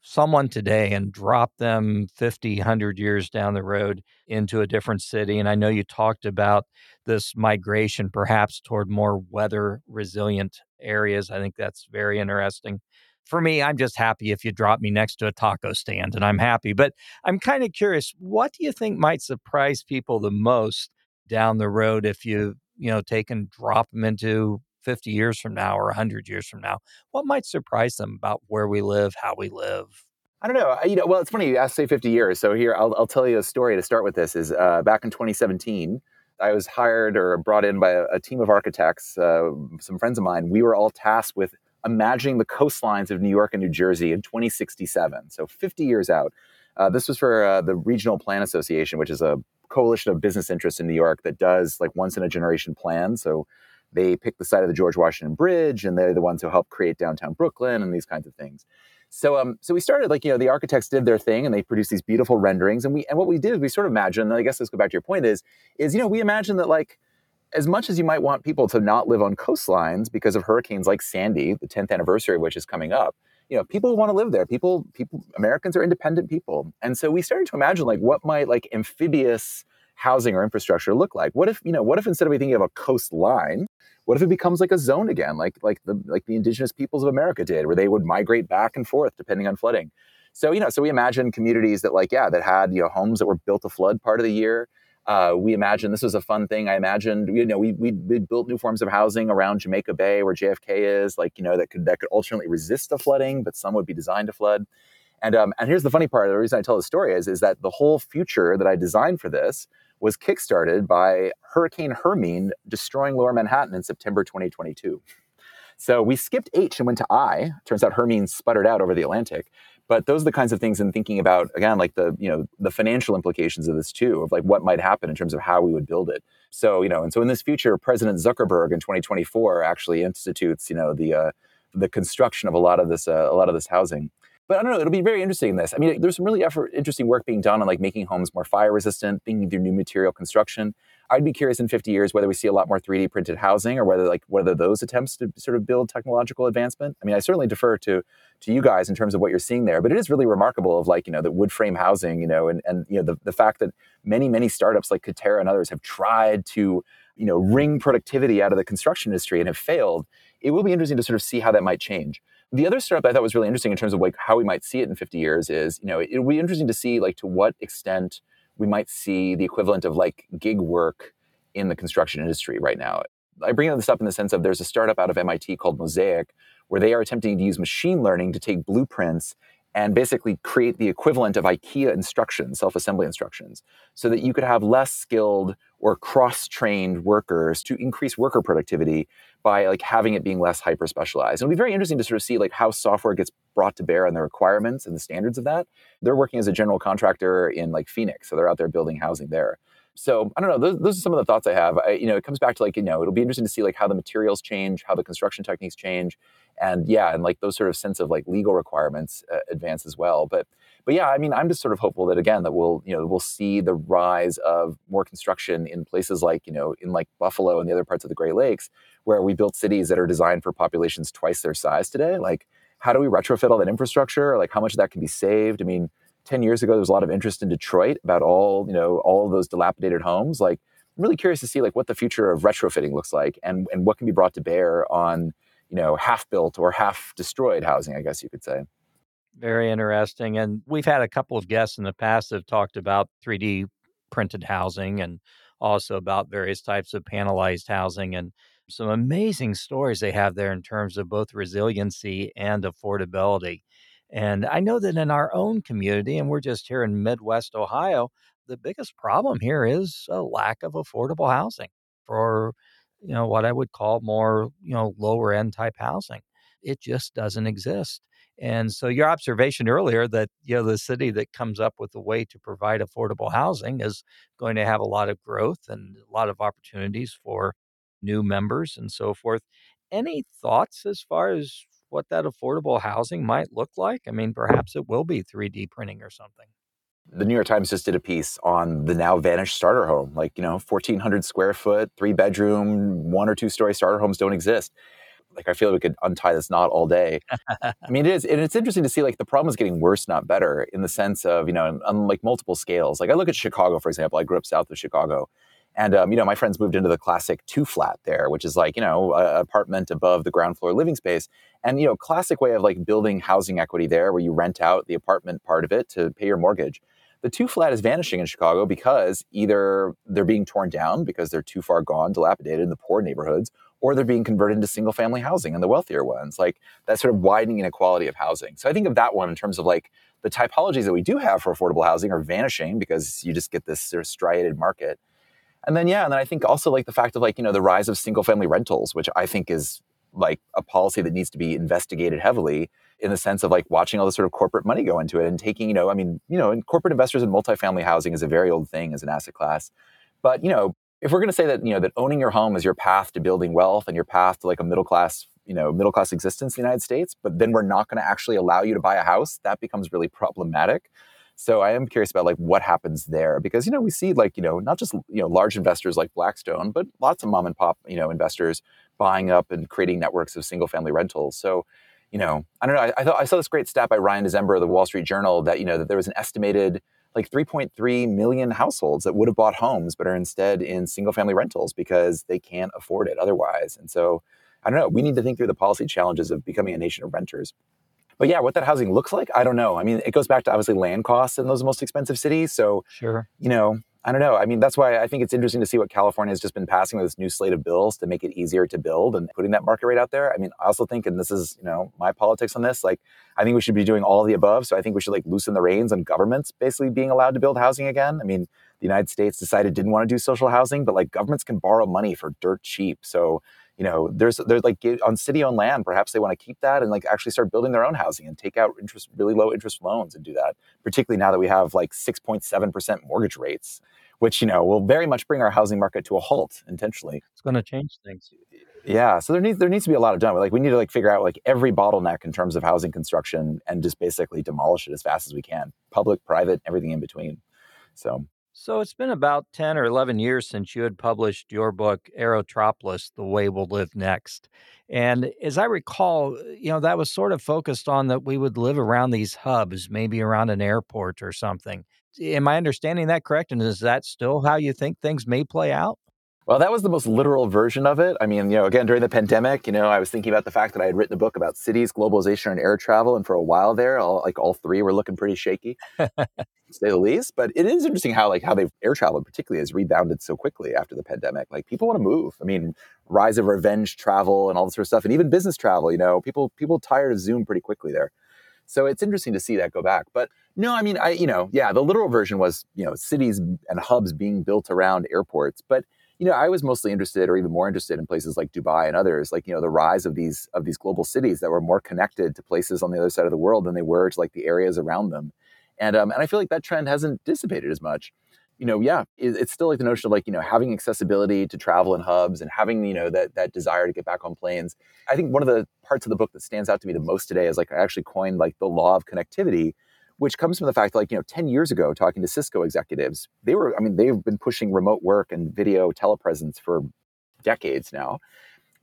someone today and dropped them 50, 100 years down the road into a different city, and I know you talked about this migration perhaps toward more weather resilient areas. I think that's very interesting for me, I'm just happy if you drop me next to a taco stand and I'm happy. But I'm kind of curious, what do you think might surprise people the most down the road if you, you know, take and drop them into 50 years from now or 100 years from now? What might surprise them about where we live, how we live? I don't know. You know, well, it's funny you asked say 50 years. So here, I'll, I'll tell you a story to start with. This is uh, back in 2017. I was hired or brought in by a, a team of architects, uh, some friends of mine. We were all tasked with imagining the coastlines of New York and New Jersey in 2067, so 50 years out. Uh, this was for uh, the Regional Plan Association, which is a coalition of business interests in New York that does like once in a generation plans. So they pick the site of the George Washington Bridge, and they're the ones who help create downtown Brooklyn and these kinds of things. So, um, so we started like you know the architects did their thing and they produced these beautiful renderings, and we and what we did is we sort of imagined. And I guess let's go back to your point is is you know we imagined that like as much as you might want people to not live on coastlines because of hurricanes like Sandy, the 10th anniversary of which is coming up, you know, people want to live there. People, people, Americans are independent people, and so we started to imagine like what might like amphibious housing or infrastructure look like. What if you know? What if instead of thinking of a coastline, what if it becomes like a zone again, like like the like the indigenous peoples of America did, where they would migrate back and forth depending on flooding. So you know, so we imagined communities that like yeah, that had you know homes that were built to flood part of the year uh, we imagined this was a fun thing. I imagined, you know, we, we, we built new forms of housing around Jamaica Bay, where JFK is, like you know, that could that could ultimately resist the flooding, but some would be designed to flood. And um, and here's the funny part. The reason I tell the story is is that the whole future that I designed for this was kickstarted by Hurricane Hermine destroying Lower Manhattan in September 2022. So we skipped H and went to I. Turns out Hermine sputtered out over the Atlantic. But those are the kinds of things in thinking about again, like the you know the financial implications of this too, of like what might happen in terms of how we would build it. So you know, and so in this future, President Zuckerberg in 2024 actually institutes you know the uh, the construction of a lot of this uh, a lot of this housing. But I don't know, it'll be very interesting in this. I mean, there's some really effort, interesting work being done on like making homes more fire resistant, thinking through new material construction. I'd be curious in 50 years whether we see a lot more 3D printed housing or whether like whether those attempts to sort of build technological advancement. I mean, I certainly defer to to you guys in terms of what you're seeing there, but it is really remarkable of like, you know, the wood frame housing, you know, and and you know the, the fact that many, many startups like Katerra and others have tried to, you know, wring productivity out of the construction industry and have failed. It will be interesting to sort of see how that might change. The other startup I thought was really interesting in terms of like how we might see it in 50 years is, you know, it'll be interesting to see like to what extent we might see the equivalent of like gig work in the construction industry right now. I bring this up in the sense of there's a startup out of MIT called Mosaic where they are attempting to use machine learning to take blueprints and basically create the equivalent of IKEA instructions, self-assembly instructions, so that you could have less skilled or cross-trained workers to increase worker productivity by like having it being less hyper specialized. It'll be very interesting to sort of see like how software gets brought to bear on the requirements and the standards of that. They're working as a general contractor in like Phoenix, so they're out there building housing there so I don't know. Those, those are some of the thoughts I have. I, you know, it comes back to like you know, it'll be interesting to see like how the materials change, how the construction techniques change, and yeah, and like those sort of sense of like legal requirements uh, advance as well. But but yeah, I mean, I'm just sort of hopeful that again that we'll you know we'll see the rise of more construction in places like you know in like Buffalo and the other parts of the Great Lakes where we built cities that are designed for populations twice their size today. Like, how do we retrofit all that infrastructure? Like, how much of that can be saved? I mean 10 years ago there was a lot of interest in Detroit about all, you know, all of those dilapidated homes. Like I'm really curious to see like what the future of retrofitting looks like and, and what can be brought to bear on, you know, half built or half destroyed housing, I guess you could say. Very interesting. And we've had a couple of guests in the past that have talked about 3D printed housing and also about various types of panelized housing and some amazing stories they have there in terms of both resiliency and affordability. And I know that in our own community, and we're just here in Midwest Ohio, the biggest problem here is a lack of affordable housing for, you know, what I would call more, you know, lower end type housing. It just doesn't exist. And so your observation earlier that you know the city that comes up with a way to provide affordable housing is going to have a lot of growth and a lot of opportunities for new members and so forth. Any thoughts as far as what that affordable housing might look like? I mean, perhaps it will be 3D printing or something. The New York Times just did a piece on the now vanished starter home. Like, you know, 1,400 square foot, three bedroom, one or two story starter homes don't exist like I feel like we could untie this knot all day. I mean, it is, and it's interesting to see like the problem is getting worse, not better, in the sense of you know, on like multiple scales. Like I look at Chicago, for example. I grew up south of Chicago, and um, you know, my friends moved into the classic two flat there, which is like you know, an apartment above the ground floor living space, and you know, classic way of like building housing equity there, where you rent out the apartment part of it to pay your mortgage the two flat is vanishing in Chicago because either they're being torn down because they're too far gone, dilapidated in the poor neighborhoods, or they're being converted into single family housing in the wealthier ones, like that sort of widening inequality of housing. So I think of that one in terms of like the typologies that we do have for affordable housing are vanishing because you just get this sort of striated market. And then, yeah, and then I think also like the fact of like, you know, the rise of single family rentals, which I think is like a policy that needs to be investigated heavily in the sense of like watching all the sort of corporate money go into it and taking, you know, I mean, you know, and corporate investors in multifamily housing is a very old thing as an asset class. But, you know, if we're going to say that you know that owning your home is your path to building wealth and your path to like a middle class you know middle class existence in the united states but then we're not going to actually allow you to buy a house that becomes really problematic so i am curious about like what happens there because you know we see like you know not just you know large investors like blackstone but lots of mom and pop you know investors buying up and creating networks of single family rentals so you know i don't know i, I thought i saw this great stat by ryan Dezember of the wall street journal that you know that there was an estimated like 3.3 million households that would have bought homes but are instead in single family rentals because they can't afford it otherwise. And so I don't know, we need to think through the policy challenges of becoming a nation of renters. But yeah, what that housing looks like, I don't know. I mean, it goes back to obviously land costs in those most expensive cities. So, sure. you know, I don't know. I mean, that's why I think it's interesting to see what California has just been passing with this new slate of bills to make it easier to build and putting that market rate out there. I mean, I also think, and this is, you know, my politics on this, like, I think we should be doing all of the above. So I think we should like loosen the reins on governments basically being allowed to build housing again. I mean, the United States decided didn't want to do social housing, but like governments can borrow money for dirt cheap. So, you know, there's there's like eh, on city owned land, perhaps they want to keep that and like actually start building their own housing and take out interest really low interest loans and do that. Particularly now that we have like 6.7% mortgage rates which you know will very much bring our housing market to a halt intentionally. It's going to change things. Yeah, so there needs there needs to be a lot of done. Like we need to like figure out like every bottleneck in terms of housing construction and just basically demolish it as fast as we can, public, private, everything in between. So so it's been about 10 or 11 years since you had published your book, Aerotropolis The Way We'll Live Next. And as I recall, uh, you know, that was sort of focused on that we would live around these hubs, maybe around an airport or something. Am I understanding that correct? And is that still how you think things may play out? Well, that was the most literal version of it. I mean, you know, again, during the pandemic, you know, I was thinking about the fact that I had written a book about cities, globalization, and air travel. And for a while there, all, like all three were looking pretty shaky, to say the least. But it is interesting how, like, how they've air travel particularly has rebounded so quickly after the pandemic. Like, people want to move. I mean, rise of revenge travel and all this sort of stuff, and even business travel. You know, people people tired of Zoom pretty quickly there. So it's interesting to see that go back. But no, I mean, I you know, yeah, the literal version was you know cities and hubs being built around airports, but you know, I was mostly interested, or even more interested, in places like Dubai and others, like you know, the rise of these of these global cities that were more connected to places on the other side of the world than they were to like the areas around them, and um, and I feel like that trend hasn't dissipated as much. You know, yeah, it, it's still like the notion of like you know having accessibility to travel in hubs and having you know that that desire to get back on planes. I think one of the parts of the book that stands out to me the most today is like I actually coined like the law of connectivity, which comes from the fact like, you know, 10 years ago, talking to Cisco executives, they were, I mean, they've been pushing remote work and video telepresence for decades now.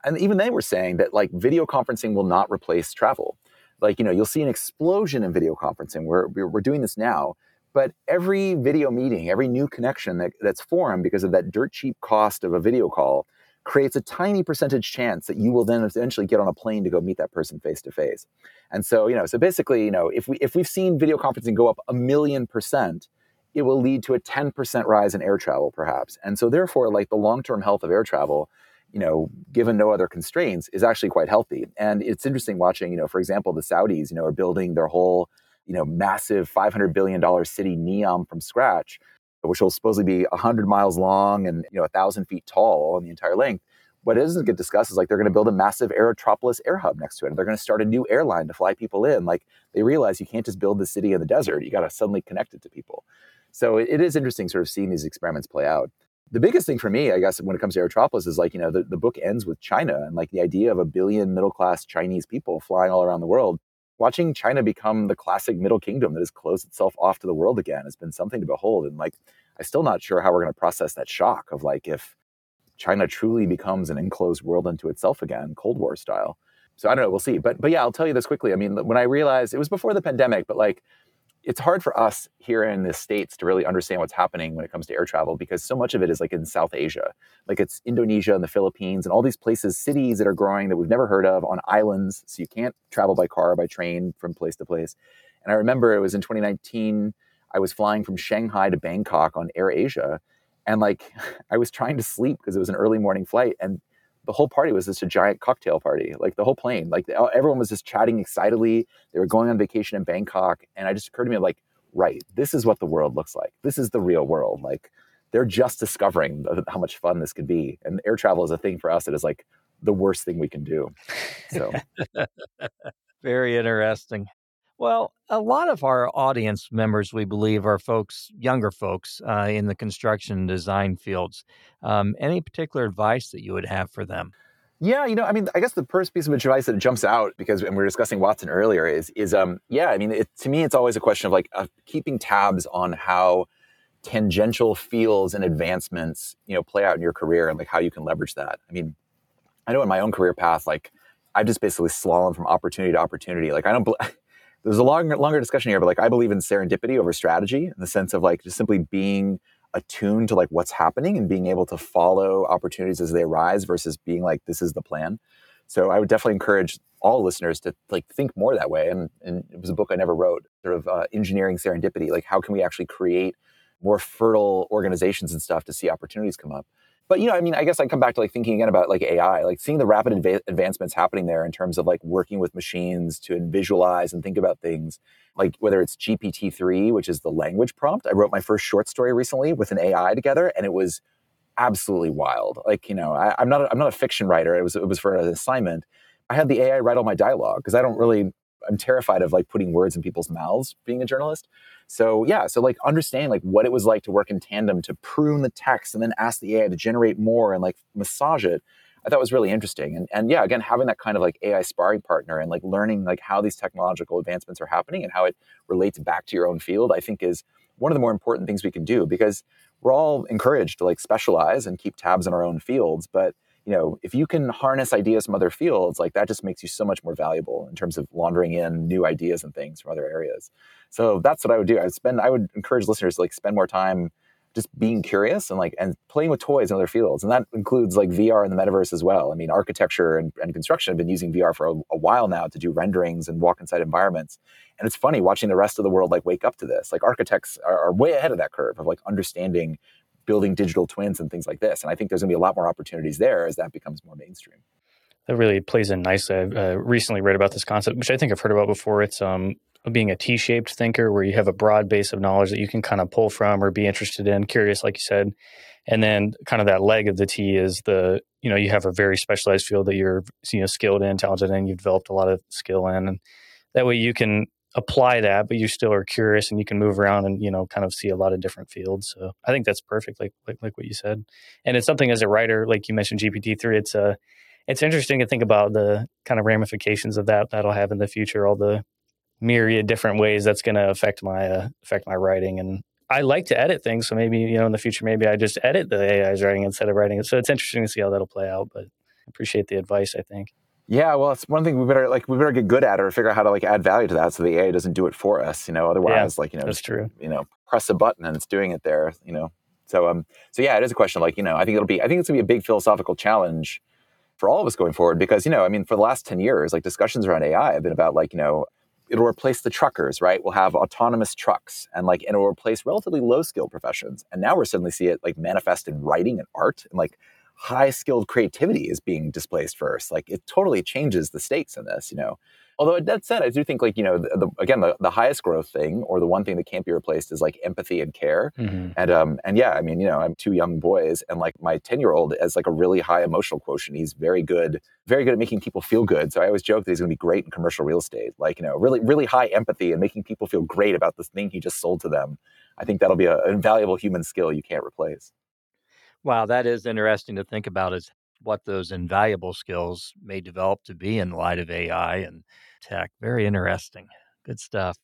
And even they were saying that, like, video conferencing will not replace travel. like you know you'll see an explosion in video conferencing. We're we're doing this now, but every video meeting, every new connection that, that's formed because of that dirt cheap cost of a video call creates a tiny percentage chance that you will then eventually get on a plane to go meet that person face to face. And so, you know, so basically, you know, if we if we've seen video conferencing go up a million percent, it will lead to a 10% rise in air travel perhaps. And so therefore, like the long-term health of air travel, you know, given no other constraints, is actually quite healthy. And it's interesting watching, you know, for example, the Saudis, you know, are building their whole, you know, massive $500 billion city Neom from scratch which will supposedly be 100 miles long and you know 1,000 feet tall on the entire length. What doesn't get discussed is like they're going to build a massive Aerotropolis air hub next to it. And they're going to start a new airline to fly people in. Like they realize you can't just build the city in the desert. You got to suddenly connect it to people. So it, is interesting sort of seeing these experiments play out. The biggest thing for me, I guess, when it comes to Aerotropolis is like, you know, the, the book ends with China and like the idea of a billion middle class Chinese people flying all around the world watching China become the classic middle kingdom that has closed itself off to the world again has been something to behold. And like, I'm still not sure how we're going to process that shock of like if China truly becomes an enclosed world unto itself again, Cold War style. So I don't know, we'll see. But but yeah, I'll tell you this quickly. I mean, when I realized it was before the pandemic, but like it's hard for us here in the states to really understand what's happening when it comes to air travel because so much of it is like in South Asia, like it's Indonesia and the Philippines and all these places, cities that are growing that we've never heard of on islands. So you can't travel by car or by train from place to place. And I remember it was in 2019. I was flying from Shanghai to Bangkok on Air Asia, and like I was trying to sleep because it was an early morning flight, and the whole party was just a giant cocktail party. Like the whole plane, like everyone was just chatting excitedly. They were going on vacation in Bangkok, and I just occurred to me like, right, this is what the world looks like. This is the real world. Like they're just discovering how much fun this could be, and air travel is a thing for us that is like the worst thing we can do. So. Very interesting. Well, a lot of our audience members, we believe, are folks, younger folks uh, in the construction design fields. Um, any particular advice that you would have for them? Yeah, you know, I mean, I guess the first piece of advice that jumps out because, and we were discussing Watson earlier, is is um, yeah, I mean, it, to me, it's always a question of like uh, keeping tabs on how tangential fields and advancements, you know, play out in your career and like how you can leverage that. I mean, I know in my own career path, like I've just basically slalom from opportunity to opportunity. Like I don't. there's a longer longer discussion here, but like I believe in serendipity over strategy in the sense of like just simply being attuned to like what's happening and being able to follow opportunities as they arise versus being like this is the plan. So I would definitely encourage all listeners to like think more that way. And, and it was a book I never wrote, sort of uh, engineering serendipity. Like how can we actually create more fertile organizations and stuff to see opportunities come up? But you know, I mean, I guess I come back to like thinking again about like AI, like seeing the rapid adva- advancements happening there in terms of like working with machines to visualize and think about things, like whether it's GPT three, which is the language prompt. I wrote my first short story recently with an AI together, and it was absolutely wild. Like you know, I, am not a, I'm not a fiction writer. It was it was for an assignment. I had the AI write all my dialogue because I don't really I'm terrified of like putting words in people's mouths being a journalist. So yeah, so like understanding like what it was like to work in tandem to prune the text and then ask the AI to generate more and like massage it. I thought was really interesting. And and yeah, again, having that kind of like AI sparring partner and like learning like how these technological advancements are happening and how it relates back to your own field, I think is one of the more important things we can do because we're all encouraged to like specialize and keep tabs on our own fields, but you know, if you can harness ideas from other fields, like that just makes you so much more valuable in terms of laundering in new ideas and things from other areas. So that's what I would do. I would spend, I would encourage listeners to like spend more time just being curious and like and playing with toys in other fields and that includes like vr and the metaverse as well i mean architecture and, and construction have been using vr for a, a, while now to do renderings and walk inside environments and it's funny watching the rest of the world like wake up to this like architects are, are way ahead of that curve of like understanding building digital twins and things like this. And I think there's going to be a lot more opportunities there as that becomes more mainstream. That really plays in nicely. I uh, recently read about this concept, which I think I've heard about before. It's um, being a T-shaped thinker, where you have a broad base of knowledge that you can kind of pull from or be interested in, curious, like you said, and then kind of that leg of the T is the you know you have a very specialized field that you're you know skilled in, talented in, you've developed a lot of skill in, and that way you can apply that, but you still are curious and you can move around and you know kind of see a lot of different fields. So I think that's perfect, like like like what you said. And it's something as a writer, like you mentioned GPT three. It's a uh, it's interesting to think about the kind of ramifications of that that'll have in the future. All the myriad different ways that's going to affect my uh, affect my writing and. I like to edit things, so maybe you know in the future, maybe I just edit the AI's writing instead of writing it. So it's interesting to see how that'll play out. But appreciate the advice. I think. Yeah, well, it's one thing we better like we better get good at it or figure out how to like add value to that so the AI doesn't do it for us. You know, otherwise, yeah, like you know, that's true. You know, press a button and it's doing it there. You know, so um, so yeah, it is a question. Like you know, I think it'll be I think it's gonna be a big philosophical challenge for all of us going forward because you know, I mean, for the last ten years, like discussions around AI have been about like you know it'll replace the truckers, right? We'll have autonomous trucks and like, and it'll replace relatively low skilled professions. And now we're suddenly see it like manifest in writing and art and like high skilled creativity is being displaced first. Like it totally changes the stakes in this, you know. Although that said, I do think like you know the, the, again the, the highest growth thing or the one thing that can't be replaced is like empathy and care. Mm-hmm. And um and yeah, I mean you know I'm two young boys and like my ten year old has like a really high emotional quotient. He's very good, very good at making people feel good. So I always joke that he's going to be great in commercial real estate. Like you know really really high empathy and making people feel great about this thing he just sold to them. I think that'll be a, an invaluable human skill you can't replace. Wow, that is interesting to think about is what those invaluable skills may develop to be in light of AI and tech. Very interesting. Good stuff.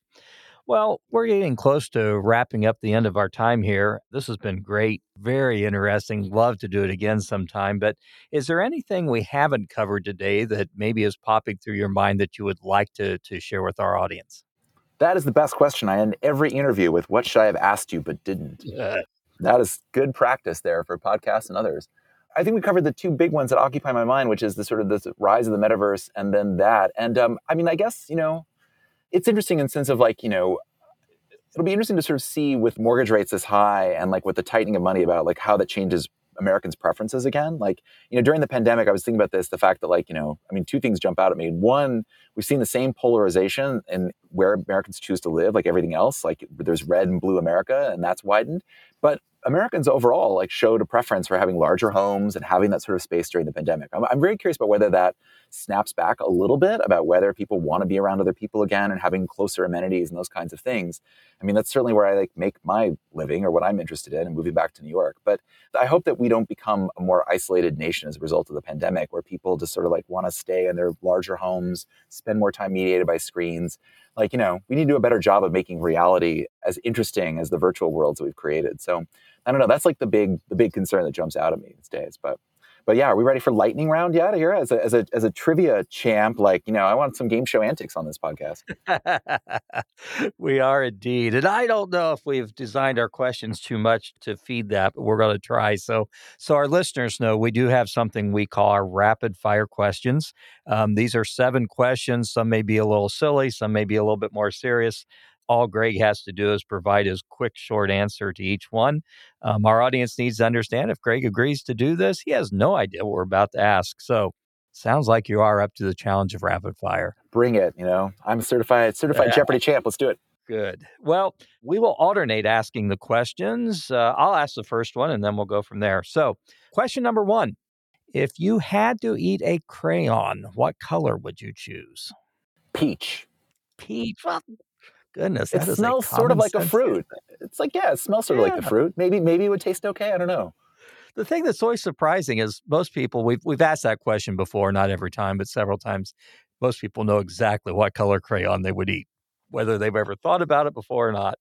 Well, we're getting close to wrapping up the end of our time here. This has been great, very interesting. Love to do it again sometime. But is there anything we haven't covered today that maybe is popping through your mind that you would like to, to share with our audience? That is the best question. I end every interview with what should I have asked you but didn't? Uh, that is good practice there for podcasts and others. I think we covered the two big ones that occupy my mind, which is the sort of the rise of the metaverse and then that. And um, I mean, I guess, you know, it's interesting in the sense of like, you know, it'll be interesting to sort of see with mortgage rates this high and like with the tightening of money about like how that changes Americans' preferences again. Like, you know, during the pandemic, I was thinking about this, the fact that like, you know, I mean, two things jump out at me. One, we've seen the same polarization in where Americans choose to live, like everything else. Like there's red and blue America, and that's widened. But Americans overall like showed a preference for having larger homes and having that sort of space during the pandemic. I'm, I'm, very curious about whether that snaps back a little bit about whether people want to be around other people again and having closer amenities and those kinds of things. I mean, that's certainly where I like make my living or what I'm interested in and moving back to New York. But I hope that we don't become a more isolated nation as a result of the pandemic where people just sort of like want to stay in their larger homes, spend more time mediated by screens like you know we need to do a better job of making reality as interesting as the virtual worlds we've created so i don't know that's like the big the big concern that jumps out at me these days but but yeah, are we ready for lightning round yet here? As a, as a, as a trivia champ, like, you know, I want some game show antics on this podcast. we are indeed. And I don't know if we've designed our questions too much to feed that, but we're going to try. So, so our listeners know we do have something we call our rapid fire questions. Um, these are seven questions. Some may be a little silly, some may be a little bit more serious all Greg has to do is provide his quick, short answer to each one. Um, our audience needs to understand if Greg agrees to do this, he has no idea what we're about to ask. So, sounds like you are up to the challenge of rapid fire. Bring it. You know, I'm a certified certified Jeopardy champ. Let's do it. Good. Well, we will alternate asking the questions. Uh, I'll ask the first one, and then we'll go from there. So, question number one: If you had to eat a crayon, what color would you choose? Peach. Peach. Well, Goodness, it smells sort of like a fruit. It's like yeah, it smells sort yeah. of like the fruit. Maybe maybe it would taste okay. I don't know. The thing that's always surprising is most people we've we've asked that question before, not every time, but several times. Most people know exactly what color crayon they would eat, whether they've ever thought about it before or not.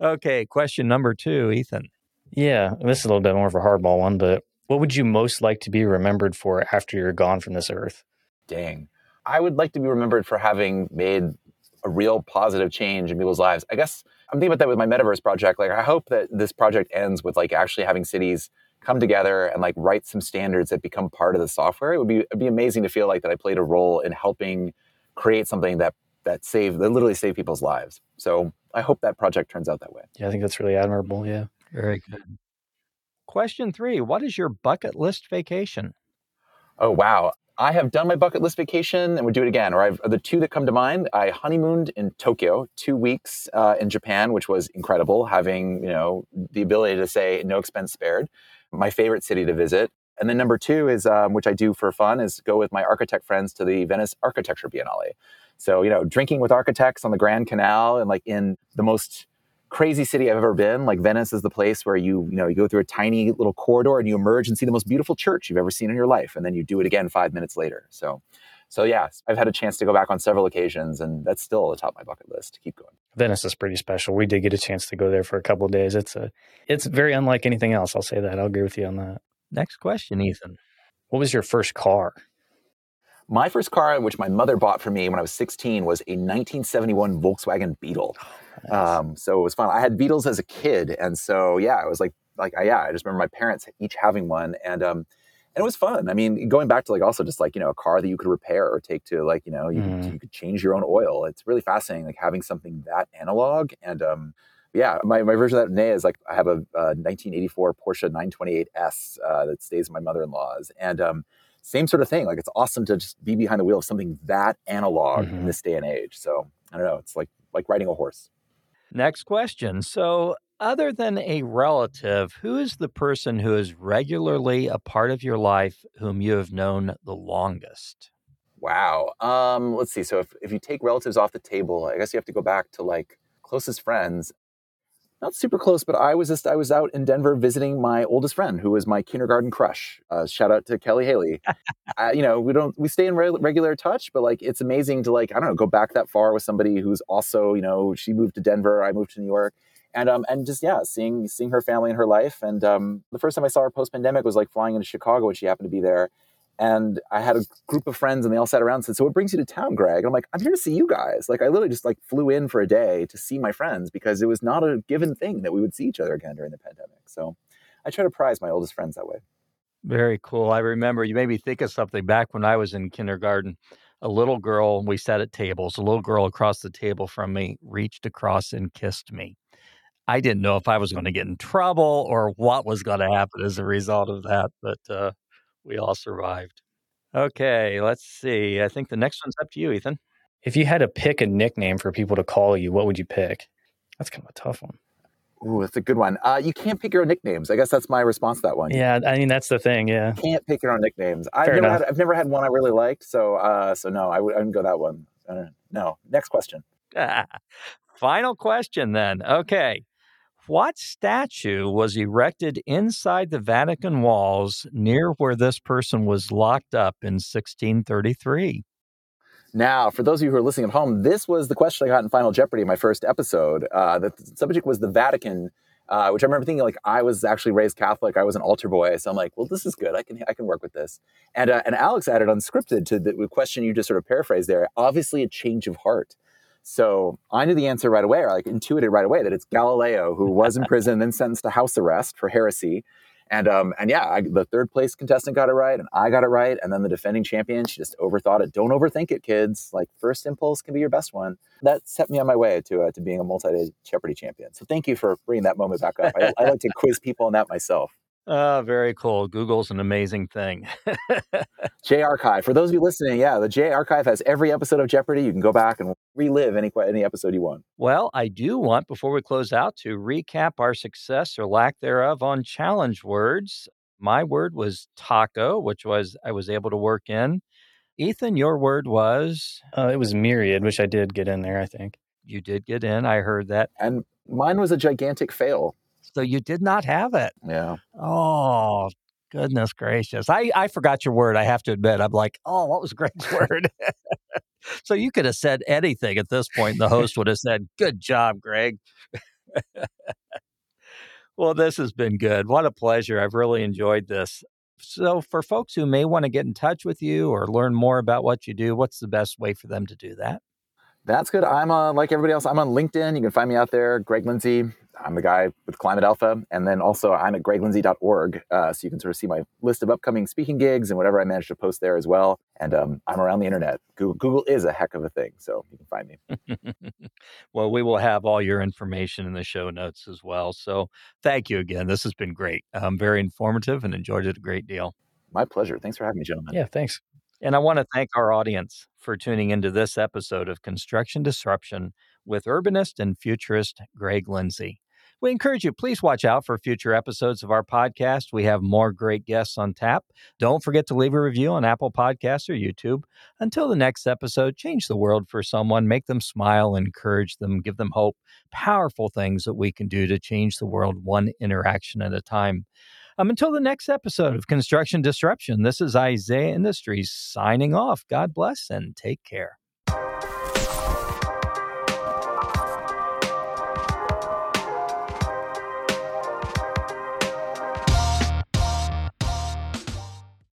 Okay, question number two, Ethan. Yeah, this is a little bit more of a hardball one, but what would you most like to be remembered for after you're gone from this earth? Dang. I would like to be remembered for having made a real positive change in people's lives. I guess I'm thinking about that with my metaverse project. Like, I hope that this project ends with like actually having cities come together and like write some standards that become part of the software. It would be it'd be amazing to feel like that I played a role in helping create something that that save that literally save people's lives. So I hope that project turns out that way. Yeah, I think that's really admirable. Yeah, very good. Question three: What is your bucket list vacation? Oh wow! I have done my bucket list vacation and would do it again. Or I've, the two that come to mind, I honeymooned in Tokyo, two weeks uh, in Japan, which was incredible, having you know the ability to say no expense spared. My favorite city to visit. And then number two is, um, which I do for fun, is go with my architect friends to the Venice Architecture Biennale. So you know, drinking with architects on the Grand Canal and like in the most crazy city I've ever been. Like Venice is the place where you, you know, you go through a tiny little corridor and you emerge and see the most beautiful church you've ever seen in your life. And then you do it again five minutes later. So, so yeah, I've had a chance to go back on several occasions and that's still at the top of my bucket list to keep going. Venice is pretty special. We did get a chance to go there for a couple of days. It's a, it's very unlike anything else. I'll say that. I'll agree with you on that. Next question, Ethan. What was your first car? My first car, which my mother bought for me when I was 16, was a 1971 Volkswagen Beetle. Um, so it was fun. I had Beetles as a kid, and so yeah, it was like like yeah, I just remember my parents each having one, and um, and it was fun. I mean, going back to like also just like you know a car that you could repair or take to like you know you, could, you could change your own oil. It's really fascinating, like having something that analog. And um, yeah, my, my version of that today is like I have a, uh 1984 Porsche 928s uh, that stays at my mother in law's, and um, same sort of thing. Like it's awesome to just be behind the wheel of something that analog in Mhm. this day and age. So I don't know. It's like like riding a horse. Next question. So, other than a relative, who is the person who is regularly a part of your life whom you have known the longest? Wow. Um, let's see. So if, if you take relatives off the table, I guess you have to go back to like closest friends. Not super close, but I was just I was out in Denver visiting my oldest friend, who was my kindergarten crush. Uh, shout out to Kelly Haley. uh, you know, we don't we stay in re- regular touch, but like it's amazing to like I don't know go back that far with somebody who's also you know she moved to Denver, I moved to New York, and um and just yeah seeing seeing her family and her life. And um, the first time I saw her post pandemic was like flying into Chicago, and she happened to be there. And I had a group of friends, and they all sat around and said, "So what brings you to town, Greg?" And I'm like, "I'm here to see you guys." Like I literally just like flew in for a day to see my friends because it was not a given thing that we would see each other again during the pandemic. So I try to prize my oldest friends that way. Very cool. I remember you made me think of something back when I was in kindergarten. A little girl, we sat at tables, a little girl across the table from me reached across and kissed me. I didn't know if I was going to get in trouble or what was going to happen as a result of that, but uh, we all survived. Okay, let's see. I think the next one's up to you, Ethan. If you had to pick a nickname for people to call you, what would you pick? That's kind of a tough one. Ooh, that's a good one. Uh, you can't pick your own nicknames. I guess that's my response to that one. Yeah, I mean that's the thing. Yeah, You can't pick your own nicknames. I've Fair never enough. had I've never had one I really liked. So uh, so no, I would I wouldn't go that one. Uh, no. Next question. Final question then. Okay. What statue was erected inside the Vatican walls near where this person was locked up in 1633? Now, for those of you who are listening at home, this was the question I got in Final Jeopardy, my first episode. Uh, the subject was the Vatican, uh, which I remember thinking like I was actually raised Catholic. I was an altar boy, so I'm like, well, this is good. I can I can work with this. And uh, and Alex added unscripted to the question you just sort of paraphrased there. Obviously, a change of heart. So I knew the answer right away, or like intuited right away that it's Galileo who was in prison, then sentenced to house arrest for heresy. And um, and yeah, I, the third place contestant got it right, and I got it right, and then the defending champion, she just overthought it. Don't overthink it, kids. Like first impulse can be your best one. That set me on my way to uh, to being a multi-day Jeopardy champion. So thank you for bringing that moment back up. I, I like to quiz people on that myself. Uh, very cool. Google's an amazing thing. J Archive. For those of you listening, yeah, the J Archive has every episode of Jeopardy. You can go back and relive any any episode you want. Well, I do want, before we close out, to recap our success or lack thereof on challenge words. My word was taco, which was I was able to work in. Ethan, your word was uh, it was myriad, which I did get in there. I think. you did get in. I heard that. And mine was a gigantic fail. So you did not have it. Yeah. Oh, goodness gracious. I, I forgot your word. I have to admit. I'm like, oh, what was Greg's word? so you could have said anything at this point, and the host would have said, good job, Greg. well, this has been good. What a pleasure. I've really enjoyed this. So, for folks who may want to get in touch with you or learn more about what you do, what's the best way for them to do that? That's good. I'm uh, like everybody else. I'm on LinkedIn. You can find me out there, Greg Lindsay. I'm the guy with Climate Alpha, and then also I'm at greglindsay.org, uh, so you can sort of see my list of upcoming speaking gigs and whatever I manage to post there as well. And um, I'm around the internet. Google, Google is a heck of a thing, so you can find me. well, we will have all your information in the show notes as well. So, thank you again. This has been great. Um, very informative and enjoyed it a great deal. My pleasure. Thanks for having me, gentlemen. Yeah, thanks. And I want to thank our audience for tuning into this episode of Construction Disruption with urbanist and futurist Greg Lindsay. We encourage you, please watch out for future episodes of our podcast. We have more great guests on tap. Don't forget to leave a review on Apple Podcasts or YouTube. Until the next episode, change the world for someone, make them smile, encourage them, give them hope. Powerful things that we can do to change the world one interaction at a time. Um, until the next episode of Construction Disruption, this is Isaiah Industries signing off. God bless and take care.